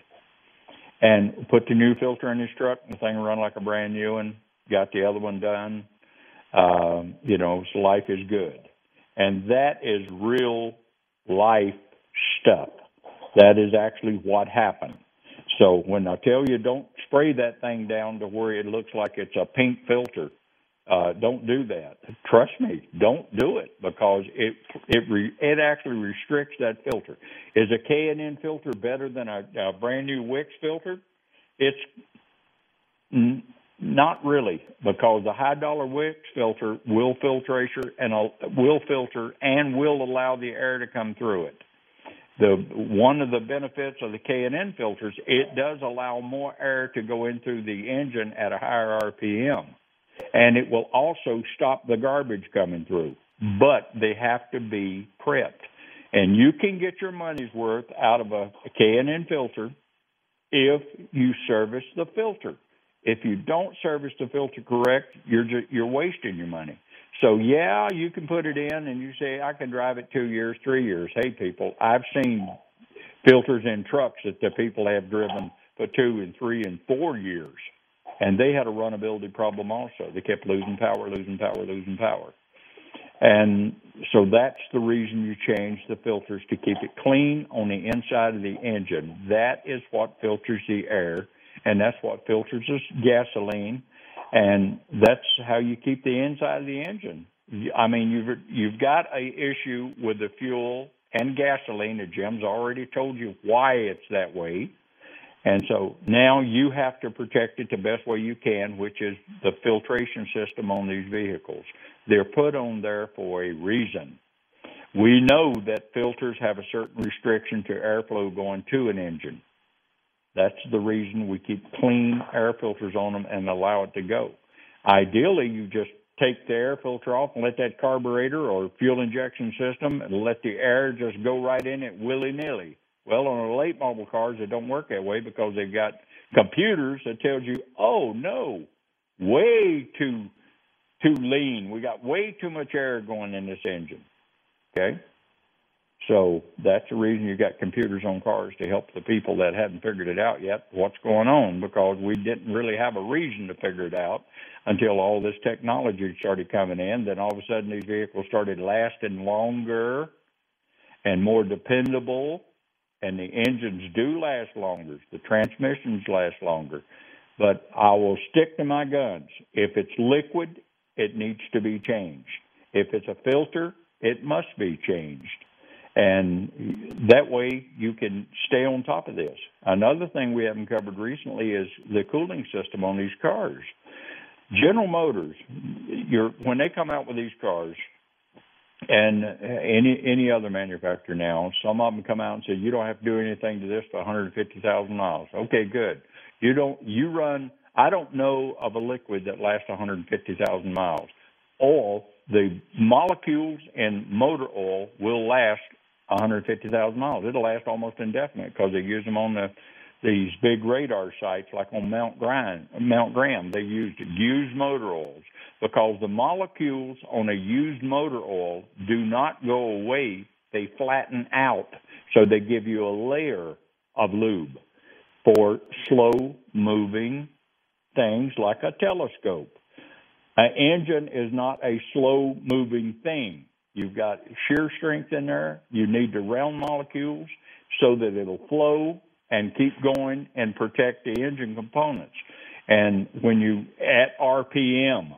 And put the new filter in his truck, and the thing will run like a brand new one. Got the other one done. Um, you know, life is good. And that is real life stuff. That is actually what happened. So when I tell you don't spray that thing down to where it looks like it's a pink filter, uh, don't do that. Trust me, don't do it because it it re, it actually restricts that filter. Is a K and N filter better than a, a brand new Wix filter? It's n- not really because the high dollar Wix filter will filtration and will filter and will allow the air to come through it. The one of the benefits of the K and N filters, it does allow more air to go in through the engine at a higher RPM and it will also stop the garbage coming through. But they have to be prepped. And you can get your money's worth out of a, a K&N filter if you service the filter. If you don't service the filter correct, you're just, you're wasting your money. So yeah, you can put it in and you say I can drive it 2 years, 3 years. Hey people, I've seen filters in trucks that the people have driven for 2 and 3 and 4 years and they had a runability problem also. They kept losing power, losing power, losing power. And so that's the reason you change the filters to keep it clean on the inside of the engine. That is what filters the air, and that's what filters the gasoline, and that's how you keep the inside of the engine. I mean, you've you've got a issue with the fuel and gasoline. And Jim's already told you why it's that way. And so now you have to protect it the best way you can, which is the filtration system on these vehicles. They're put on there for a reason. We know that filters have a certain restriction to airflow going to an engine. That's the reason we keep clean air filters on them and allow it to go. Ideally, you just take the air filter off and let that carburetor or fuel injection system and let the air just go right in it willy nilly. Well, on the late model cars, it don't work that way because they've got computers that tells you, oh no, way too too lean. We got way too much air going in this engine. Okay, so that's the reason you got computers on cars to help the people that hadn't figured it out yet what's going on because we didn't really have a reason to figure it out until all this technology started coming in. Then all of a sudden these vehicles started lasting longer and more dependable and the engines do last longer. The transmissions last longer. But I will stick to my guns. If it's liquid, it needs to be changed. If it's a filter, it must be changed. And that way you can stay on top of this. Another thing we haven't covered recently is the cooling system on these cars. General Motors, when they come out with these cars, and any any other manufacturer now, some of them come out and say you don't have to do anything to this for 150,000 miles. Okay, good. You don't you run. I don't know of a liquid that lasts 150,000 miles. Oil, the molecules in motor oil will last 150,000 miles. It'll last almost indefinite because they use them on the these big radar sites like on Mount Graham. Mount Graham, they used used motor oils because the molecules on a used motor oil do not go away, they flatten out. So they give you a layer of lube for slow moving things like a telescope. An engine is not a slow moving thing. You've got shear strength in there. You need the round molecules so that it'll flow and keep going and protect the engine components. And when you at RPM,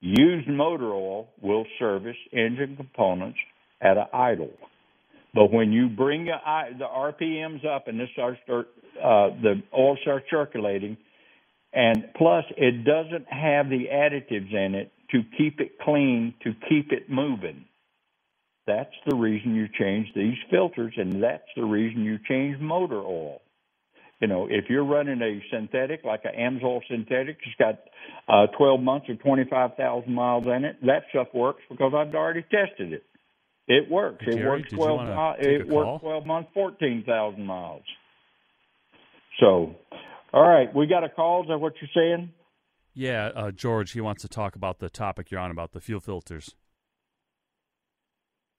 used motor oil will service engine components at an idle. But when you bring the, the RPMs up and this starts uh, the oil starts circulating, and plus it doesn't have the additives in it to keep it clean, to keep it moving. That's the reason you change these filters, and that's the reason you change motor oil. You know, if you're running a synthetic like an AMSOIL synthetic, it's got uh, 12 months or 25,000 miles in it. That stuff works because I've already tested it. It works. Hey, it works did you 12 wanna miles. take It works 12 months, 14,000 miles. So, all right, we got a call. Is that what you're saying? Yeah, uh, George, he wants to talk about the topic you're on about the fuel filters.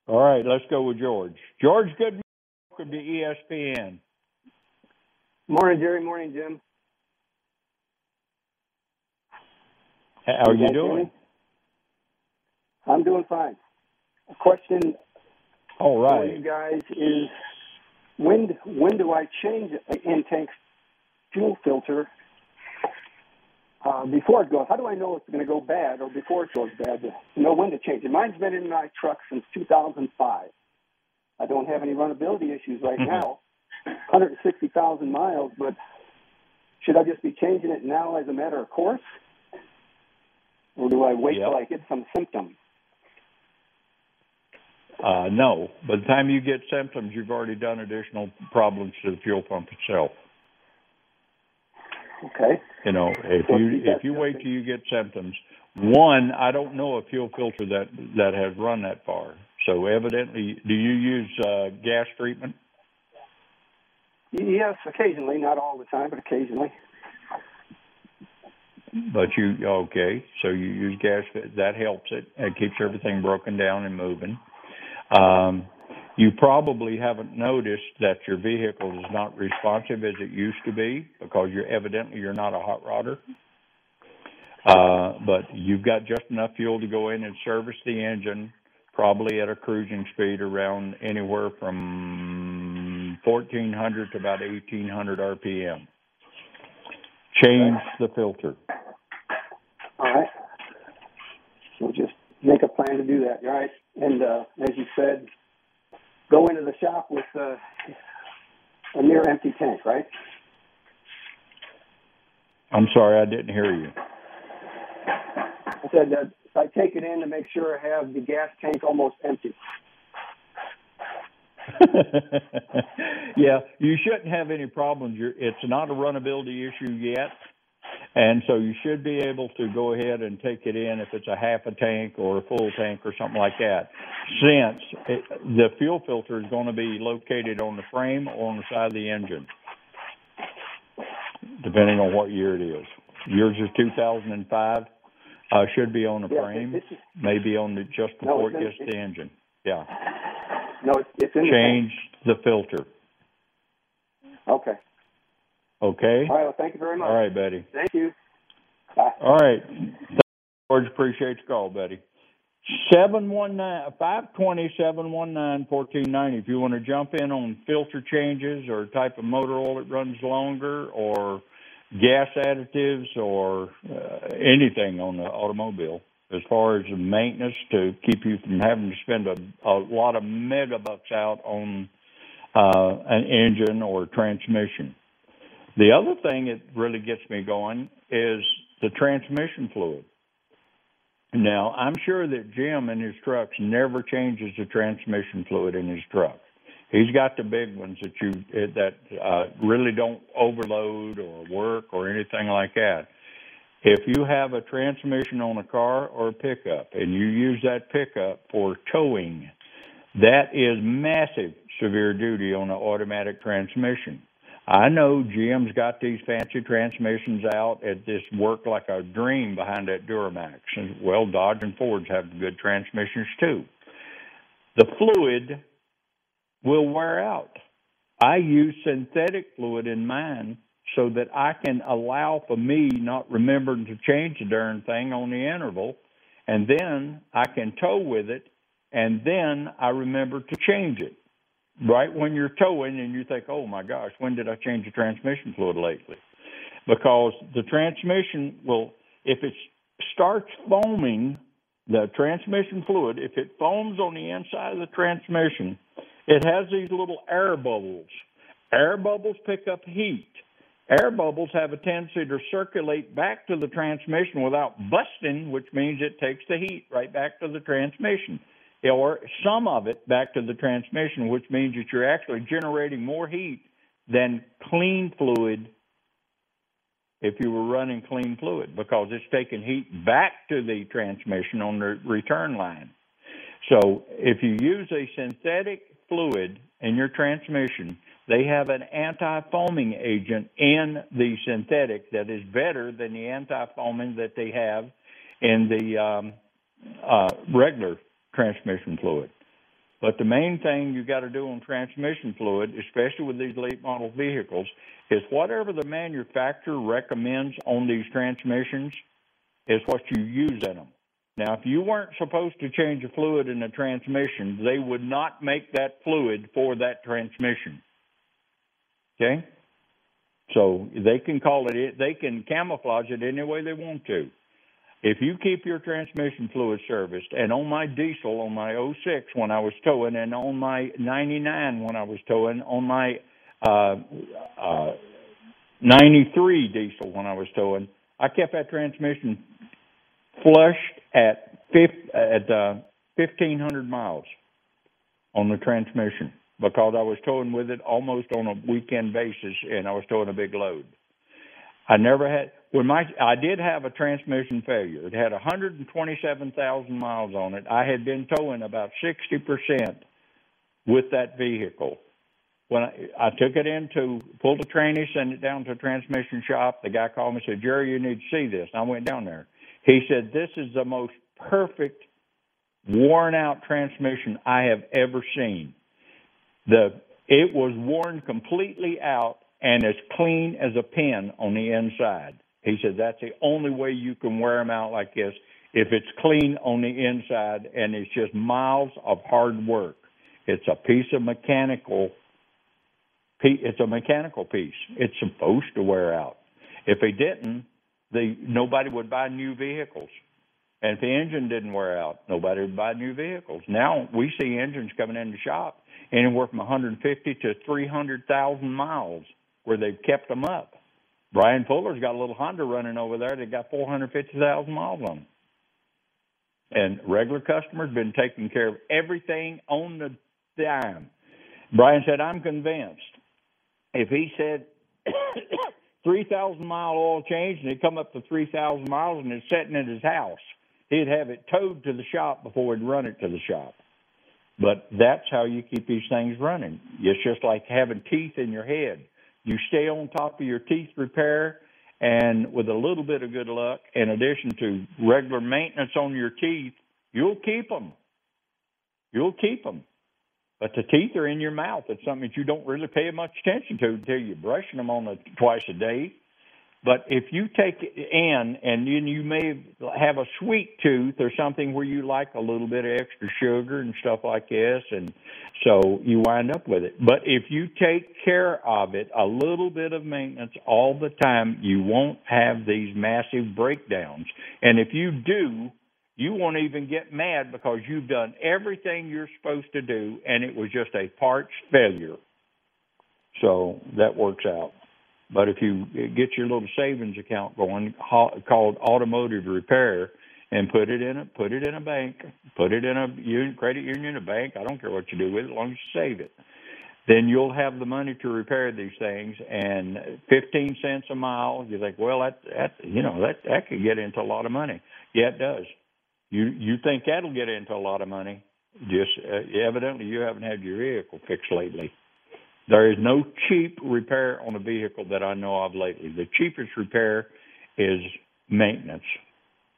All right, let's go with George. George, good morning. Welcome to ESPN. Morning, Jerry. Morning, Jim. How are you guys hear doing? I'm doing fine. A question All right. for you guys is when when do I change an in-tank fuel filter uh, before it goes? How do I know it's going to go bad or before it goes bad to know when to change it? Mine's been in my truck since 2005. I don't have any runnability issues right Mhm. now. 160,000 miles, but should I just be changing it now as a matter of course? Or do I wait Yep. till I get some symptoms? Uh, no. By the time you get symptoms, you've already done additional problems to the fuel pump itself. Okay. You know, if Well, you if you wait till you get symptoms, one, I don't know a fuel filter that that has run that far. So evidently, do you use uh, gas treatment? Yes, occasionally, not all the time, but occasionally. But you okay? So you use gas. That helps it. It keeps everything broken down and moving. Um, you probably haven't noticed that your vehicle is not responsive as it used to be because you're evidently you're not a hot rodder. Uh, but you've got just enough fuel to go in and service the engine, probably at a cruising speed around anywhere from 1400 to about 1800 RPM. Change the filter. All right. We'll just make a plan to do that, all right? And uh, as you said, go into the shop with uh, a near empty tank, right? I'm sorry, I didn't hear you. I said that if I take it in to make sure I have the gas tank almost empty. <laughs> yeah, you shouldn't have any problems. You're, it's not a runnability issue yet, and so you should be able to go ahead and take it in if it's a half a tank or a full tank or something like that. Since it, the fuel filter is going to be located on the frame or on the side of the engine, depending on what year it is. Yours is 2005. Uh, should be on the Yeah, frame, is, maybe on the just before it's it gets the engine. Yeah, no, it's, it's in change the filter. the tank. Okay. Okay. All right. Well, thank you very much. All right, Betty. Thank you. Bye. All right. George, appreciate your call, Betty. Seven one nine five twenty seven one nine fourteen ninety. If you want to jump in on filter changes or type of motor oil that runs longer, or gas additives, or uh, anything on the automobile, as far as the maintenance to keep you from having to spend a, a lot of mega bucks out on uh, an engine or transmission. The other thing that really gets me going is the transmission fluid. Now, I'm sure that Jim in his trucks never changes the transmission fluid in his truck. He's got the big ones that you that uh, really don't overload or work or anything like that. If you have a transmission on a car or a pickup and you use that pickup for towing, that is massive severe duty on an automatic transmission. I know Jim's got these fancy transmissions out at this work like a dream behind that Duramax. And well, Dodge and Fords have good transmissions too. The fluid will wear out. I use synthetic fluid in mine so that I can allow for me not remembering to change the darn thing on the interval, and then I can tow with it, and then I remember to change it. Right when you're towing and you think, oh my gosh, when did I change the transmission fluid lately? because the transmission will, if it starts foaming, the transmission fluid, if it foams on the inside of the transmission, it has these little air bubbles. Air bubbles pick up heat. Air bubbles have a tendency to circulate back to the transmission without busting, which means it takes the heat right back to the transmission, or some of it back to the transmission, which means that you're actually generating more heat than clean fluid if you were running clean fluid because it's taking heat back to the transmission on the return line. So if you use a synthetic fluid in your transmission, they have an anti-foaming agent in the synthetic that is better than the anti-foaming that they have in the um, uh, regular transmission fluid. But the main thing you got to do on transmission fluid, especially with these late model vehicles, is whatever the manufacturer recommends on these transmissions is what you use in them. Now, if you weren't supposed to change a fluid in the transmission, they would not make that fluid for that transmission. Okay? So they can call it, they can camouflage it any way they want to. If you keep your transmission fluid serviced, and on my diesel, on my 06 when I was towing, and on my 99 when I was towing, on my uh, uh, 93 diesel when I was towing, I kept that transmission flushed at, at uh, 1,500 miles on the transmission because I was towing with it almost on a weekend basis, and I was towing a big load. I never had when my I did have a transmission failure. It had 127,000 miles on it. I had been towing about 60% with that vehicle. When I, I took it in to pull the tranny, send it down to a transmission shop, the guy called me and said, "Jerry, you need to see this." And I went down there. He said, "This is the most perfect worn out transmission I have ever seen." The it was worn completely out and as clean as a pin on the inside. He said that's the only way you can wear them out like this if it's clean on the inside and it's just miles of hard work. It's a piece of mechanical. It's a mechanical piece. It's supposed to wear out. If it didn't, the nobody would buy new vehicles. And if the engine didn't wear out, nobody would buy new vehicles. Now we see engines coming in the shop anywhere from 150 to 300,000 miles where they've kept them up. Brian Fuller's got a little Honda running over there that got 450,000 miles on them. And regular customers been taking care of everything on the dime. Brian said, I'm convinced if he said <coughs> 3,000 mile oil change and it come up to 3,000 miles and it's sitting in his house, he'd have it towed to the shop before he'd run it to the shop. But that's how you keep these things running. It's just like having teeth in your head. You stay on top of your teeth repair, and with a little bit of good luck, in addition to regular maintenance on your teeth, you'll keep them. You'll keep them. But the teeth are in your mouth. It's something that you don't really pay much attention to until you're brushing them on a, twice a day. But if you take in and then you may have a sweet tooth or something where you like a little bit of extra sugar and stuff like this, and so you wind up with it. But if you take care of it, a little bit of maintenance all the time, you won't have these massive breakdowns. And if you do, you won't even get mad because you've done everything you're supposed to do and it was just a parts failure. So that works out. But if you get your little savings account going called automotive repair and put it in a put it in a bank, put it in a union, credit union, a bank, I don't care what you do with it, as long as you save it. Then you'll have the money to repair these things and 15 cents a mile, you think, well, that that you know, that that could get into a lot of money. Yeah, it does. You you think that'll get into a lot of money? Just uh, evidently you haven't had your vehicle fixed lately. There is no cheap repair on a vehicle that I know of lately. The cheapest repair is maintenance.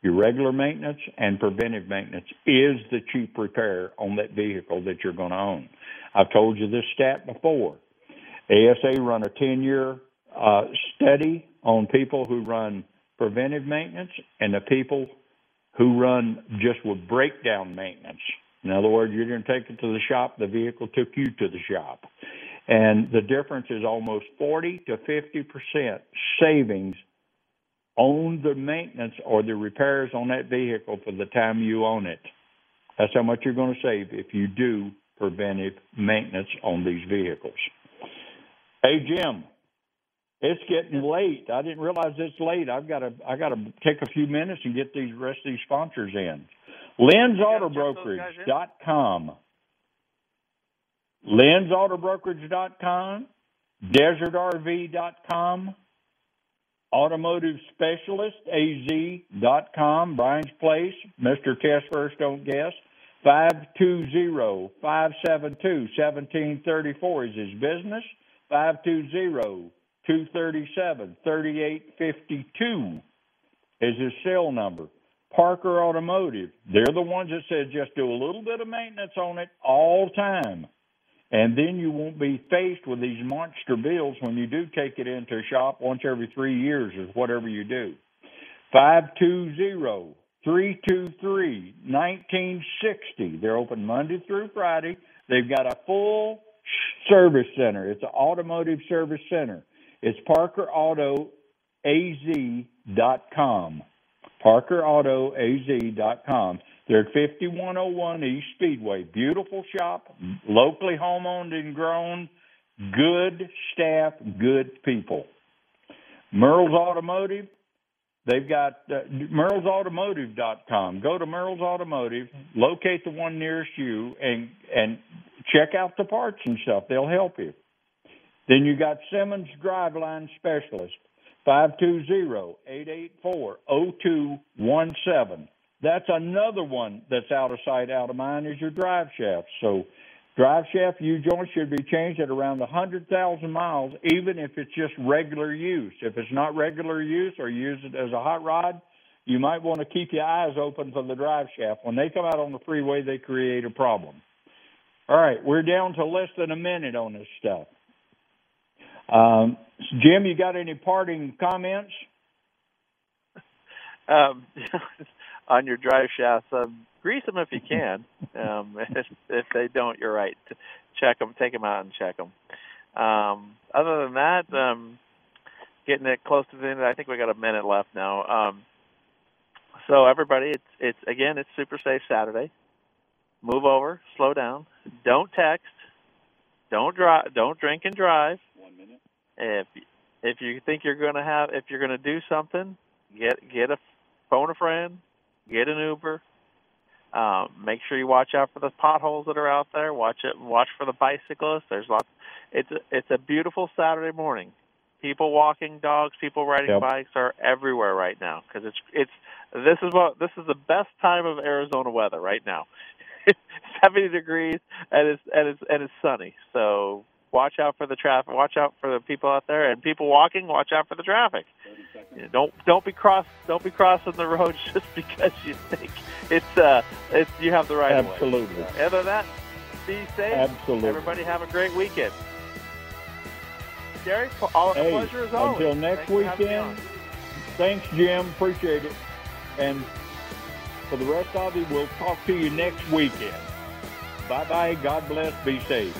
Your regular maintenance and preventive maintenance is the cheap repair on that vehicle that you're going to own. I've told you this stat before. ASA run a 10 year uh, study on people who run preventive maintenance and the people who run just with breakdown maintenance. In other words, going to take it to the shop, the vehicle took you to the shop and the difference is almost 40 to 50 percent savings on the maintenance or the repairs on that vehicle for the time you own it. That's how much you're going to save if you do preventive maintenance on these vehicles. Hey Jim, it's getting late. I didn't realize it's late. I've got to I got to take a few minutes and get these rest of these sponsors in. Lynn's Auto Brokerage dot com. Lynn's Auto Brokerage dot com. Desert RV dot com. Automotive Specialist AZ dot com. Brian's Place. Mr. Test First Don't Guess. 520-572-1734 is his business. 520 237 3852 is his cell number. Parker Automotive, they're the ones that said just do a little bit of maintenance on it all time. And then you won't be faced with these monster bills when you do take it into a shop once every three years or whatever you do. 520 323 1960. They're open Monday through Friday. They've got a full service center. It's an automotive service center. It's ParkerAutoAZ.com. ParkerAutoAZ.com. They're at 5101 East Speedway. Beautiful shop, locally home owned and grown, good staff, good people. Merle's Automotive, they've got uh, merlesautomotive.com. Go to Merle's Automotive, locate the one nearest you, and and check out the parts and stuff. They'll help you. Then you got Simmons Driveline Specialist, 520-884-0217. That's another one that's out of sight, out of mind is your drive shaft. So drive shaft U joints should be changed at around 100,000 miles, even if it's just regular use. If it's not regular use or use it as a hot rod, you might want to keep your eyes open for the drive shaft. When they come out on the freeway, they create a problem. All right, we're down to less than a minute on this stuff. Um, Jim, you got any parting comments? Um, <laughs> on your drive shafts, um, grease them if you can. <laughs> Um, if, if they don't, you're right. Check them, take them out, and check them. Um, other than that, um, getting it close to the end. I think we got a minute left now. Um, so everybody, it's it's again, it's Super Safe Saturday. Move over, slow down, don't text, don't drive, don't drink and drive. One minute. If if you think you're going to have, if you're going to do something, get get a phone a friend, get an Uber. Um, make sure you watch out for the potholes that are out there. Watch it. Watch for the bicyclists. There's lots. It's a, it's a beautiful Saturday morning. People walking dogs, people riding Yep. bikes are everywhere right now because it's it's this is what this is the best time of Arizona weather right now. It's <laughs> 70 degrees and it's and it's and it's sunny. So watch out for the traffic. Watch out for the people out there and people walking. Watch out for the traffic. You know, don't don't be cross don't be crossing the road <laughs> just because you think it's uh it's you have the right. Absolutely. Other than that, be safe. Absolutely. Everybody have a great weekend. Gary, all Hey, pleasure as always. until next Thanks for having me weekend. Thanks, Jim. Appreciate it. And for the rest of you, we'll talk to you next weekend. Bye bye. God bless. Be safe.